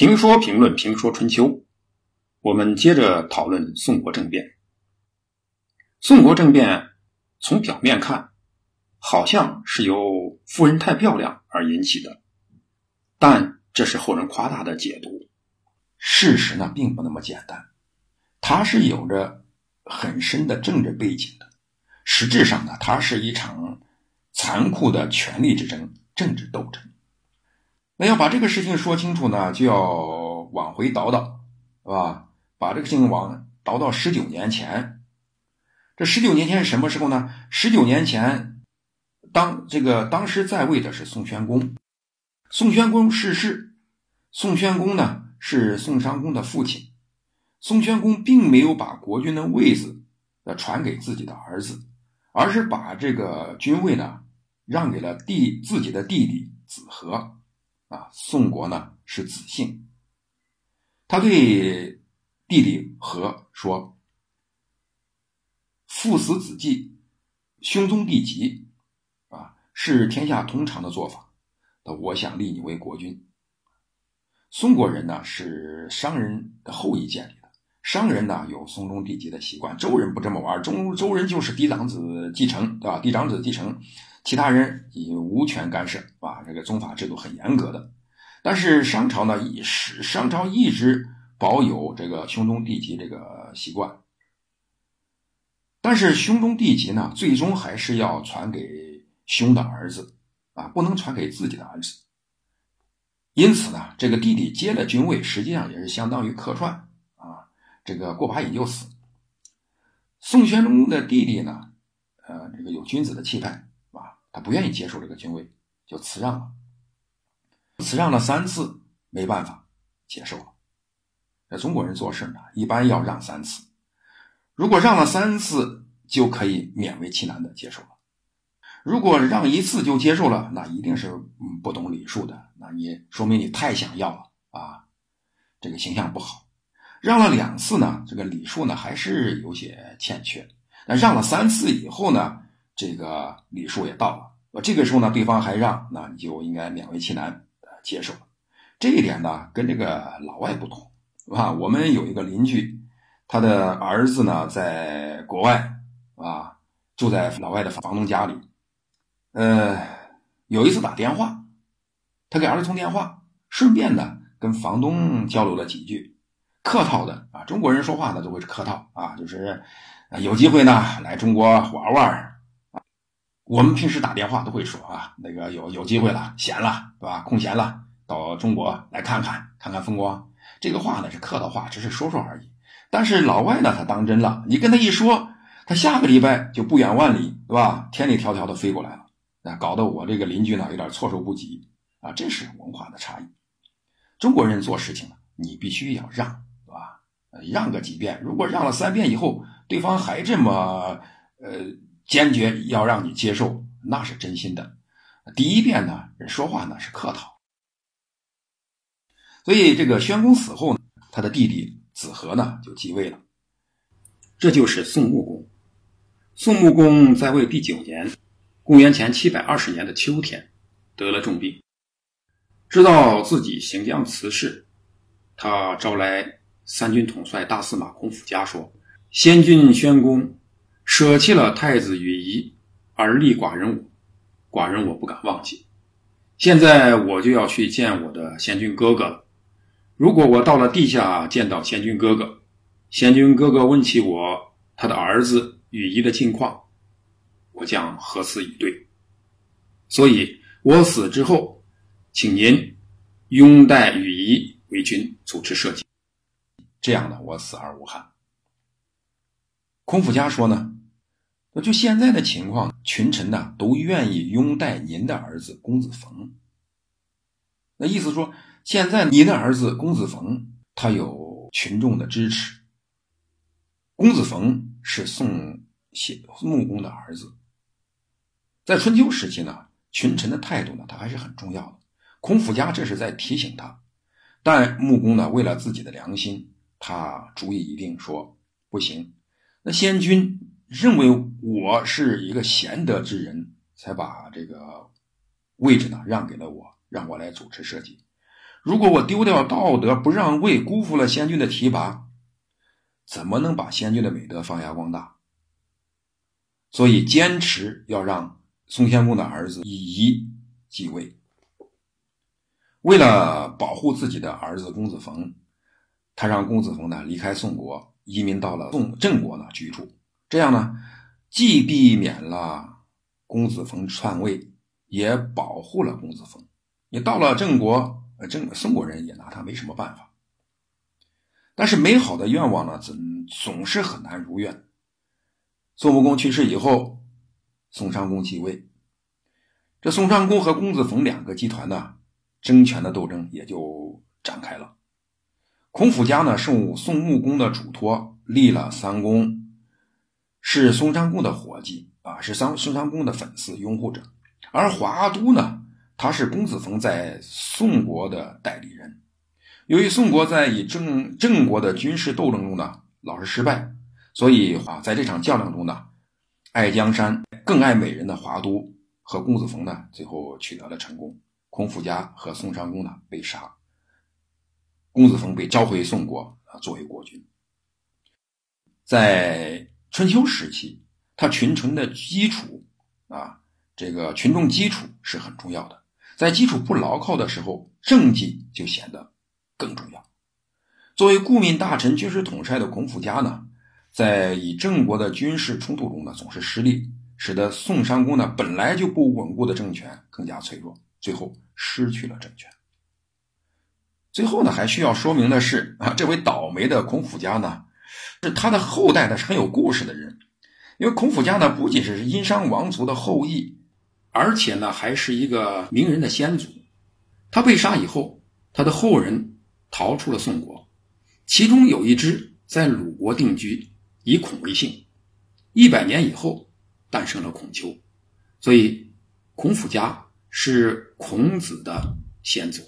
评说评论评说春秋，我们接着讨论宋国政变。宋国政变从表面看，好像是由夫人太漂亮而引起的，但这是后人夸大的解读。事实呢，并不那么简单，它是有着很深的政治背景的。实质上呢，它是一场残酷的权力之争、政治斗争。那要把这个事情说清楚呢，就要往回倒倒，是吧？把这个事情往倒到十九年前。这十九年前是什么时候呢？十九年前，当这个当时在位的是宋宣公，宋宣公逝世，宋宣公呢是宋襄公的父亲，宋宣公并没有把国君的位子传给自己的儿子，而是把这个君位呢让给了弟自己的弟弟子和。啊，宋国呢是子姓，他对弟弟和说：“父死子继，兄宗弟及，啊，是天下通常的做法。那我想立你为国君。”宋国人呢是商人的后裔建立的，商人呢有兄宗弟及的习惯，周人不这么玩，周周人就是嫡长子继承，对吧？嫡长子继承。其他人已无权干涉，啊，这个宗法制度很严格的。但是商朝呢，一商朝一直保有这个兄终弟及这个习惯。但是兄终弟及呢，最终还是要传给兄的儿子，啊，不能传给自己的儿子。因此呢，这个弟弟接了君位，实际上也是相当于客串，啊，这个过把瘾就死。宋宣宗的弟弟呢，呃，这个有君子的气派。他不愿意接受这个君位，就辞让了。辞让了三次，没办法接受了。那中国人做事呢，一般要让三次。如果让了三次，就可以勉为其难的接受了。如果让一次就接受了，那一定是不懂礼数的。那你说明你太想要了啊，这个形象不好。让了两次呢，这个礼数呢还是有些欠缺。那让了三次以后呢？这个礼数也到了，呃，这个时候呢，对方还让，那你就应该勉为其难接受。这一点呢，跟这个老外不同，啊，我们有一个邻居，他的儿子呢在国外，啊，住在老外的房东家里，呃，有一次打电话，他给儿子通电话，顺便呢跟房东交流了几句，客套的啊，中国人说话呢都会是客套啊，就是有机会呢来中国玩玩。我们平时打电话都会说啊，那个有有机会了，闲了，对吧？空闲了，到中国来看看，看看风光。这个话呢是客套话，只是说说而已。但是老外呢，他当真了。你跟他一说，他下个礼拜就不远万里，对吧？千里迢迢的飞过来了，那搞得我这个邻居呢有点措手不及啊。这是文化的差异。中国人做事情呢，你必须要让，对吧？让个几遍，如果让了三遍以后，对方还这么呃。坚决要让你接受，那是真心的。第一遍呢，人说话呢是客套。所以这个宣公死后呢，他的弟弟子和呢就继位了，这就是宋穆公。宋穆公在位第九年，公元前七百二十年的秋天，得了重病，知道自己行将辞世，他招来三军统帅大司马孔府家说：“先君宣公。”舍弃了太子羽仪，而立寡人我，寡人我不敢忘记。现在我就要去见我的贤君哥哥了。如果我到了地下见到贤君哥哥，贤君哥哥问起我他的儿子羽仪的近况，我将何辞以对？所以我死之后，请您拥戴羽仪为君主持社稷，这样呢，我死而无憾。孔府家说呢。那就现在的情况，群臣呢都愿意拥戴您的儿子公子冯。那意思说，现在您的儿子公子冯，他有群众的支持。公子冯是宋谢穆公的儿子，在春秋时期呢，群臣的态度呢，他还是很重要的。孔府家这是在提醒他，但穆公呢，为了自己的良心，他主意一定，说不行。那先君。认为我是一个贤德之人，才把这个位置呢让给了我，让我来主持设计。如果我丢掉道德，不让位，辜负了先君的提拔，怎么能把先君的美德发扬光大？所以坚持要让宋襄公的儿子乙仪继位。为了保护自己的儿子公子冯，他让公子冯呢离开宋国，移民到了宋郑国呢居住。这样呢，既避免了公子冯篡位，也保护了公子冯。你到了郑国，呃，郑宋国人也拿他没什么办法。但是美好的愿望呢，总总是很难如愿。宋穆公去世以后，宋襄公继位。这宋襄公和公子冯两个集团呢，争权的斗争也就展开了。孔府家呢，受宋穆公的嘱托，立了三公，是宋襄公的伙计啊，是宋宋襄公的粉丝拥护者。而华都呢，他是公子冯在宋国的代理人。由于宋国在与郑郑国的军事斗争中呢，老是失败。所以啊，在这场较量中呢，爱江山更爱美人的华都和公子冯呢，最后取得了成功。孔府家和宋襄公呢被杀，公子冯被召回宋国啊，作为国君。在春秋时期，他群臣的基础啊，这个群众基础是很重要的。在基础不牢靠的时候，政绩就显得更重要。作为顾命大臣、军事统帅的孔府家呢。在与郑国的军事冲突中呢，总是失利，使得宋襄公呢本来就不稳固的政权更加脆弱，最后失去了政权。最后呢，还需要说明的是啊，这位倒霉的孔府家呢，是他的后代呢是很有故事的人，因为孔府家呢不仅是殷商王族的后裔，而且呢还是一个名人的先祖。他被杀以后，他的后人逃出了宋国，其中有一支在鲁国定居。以孔为姓，一百年以后诞生了孔丘，所以孔府家是孔子的先祖。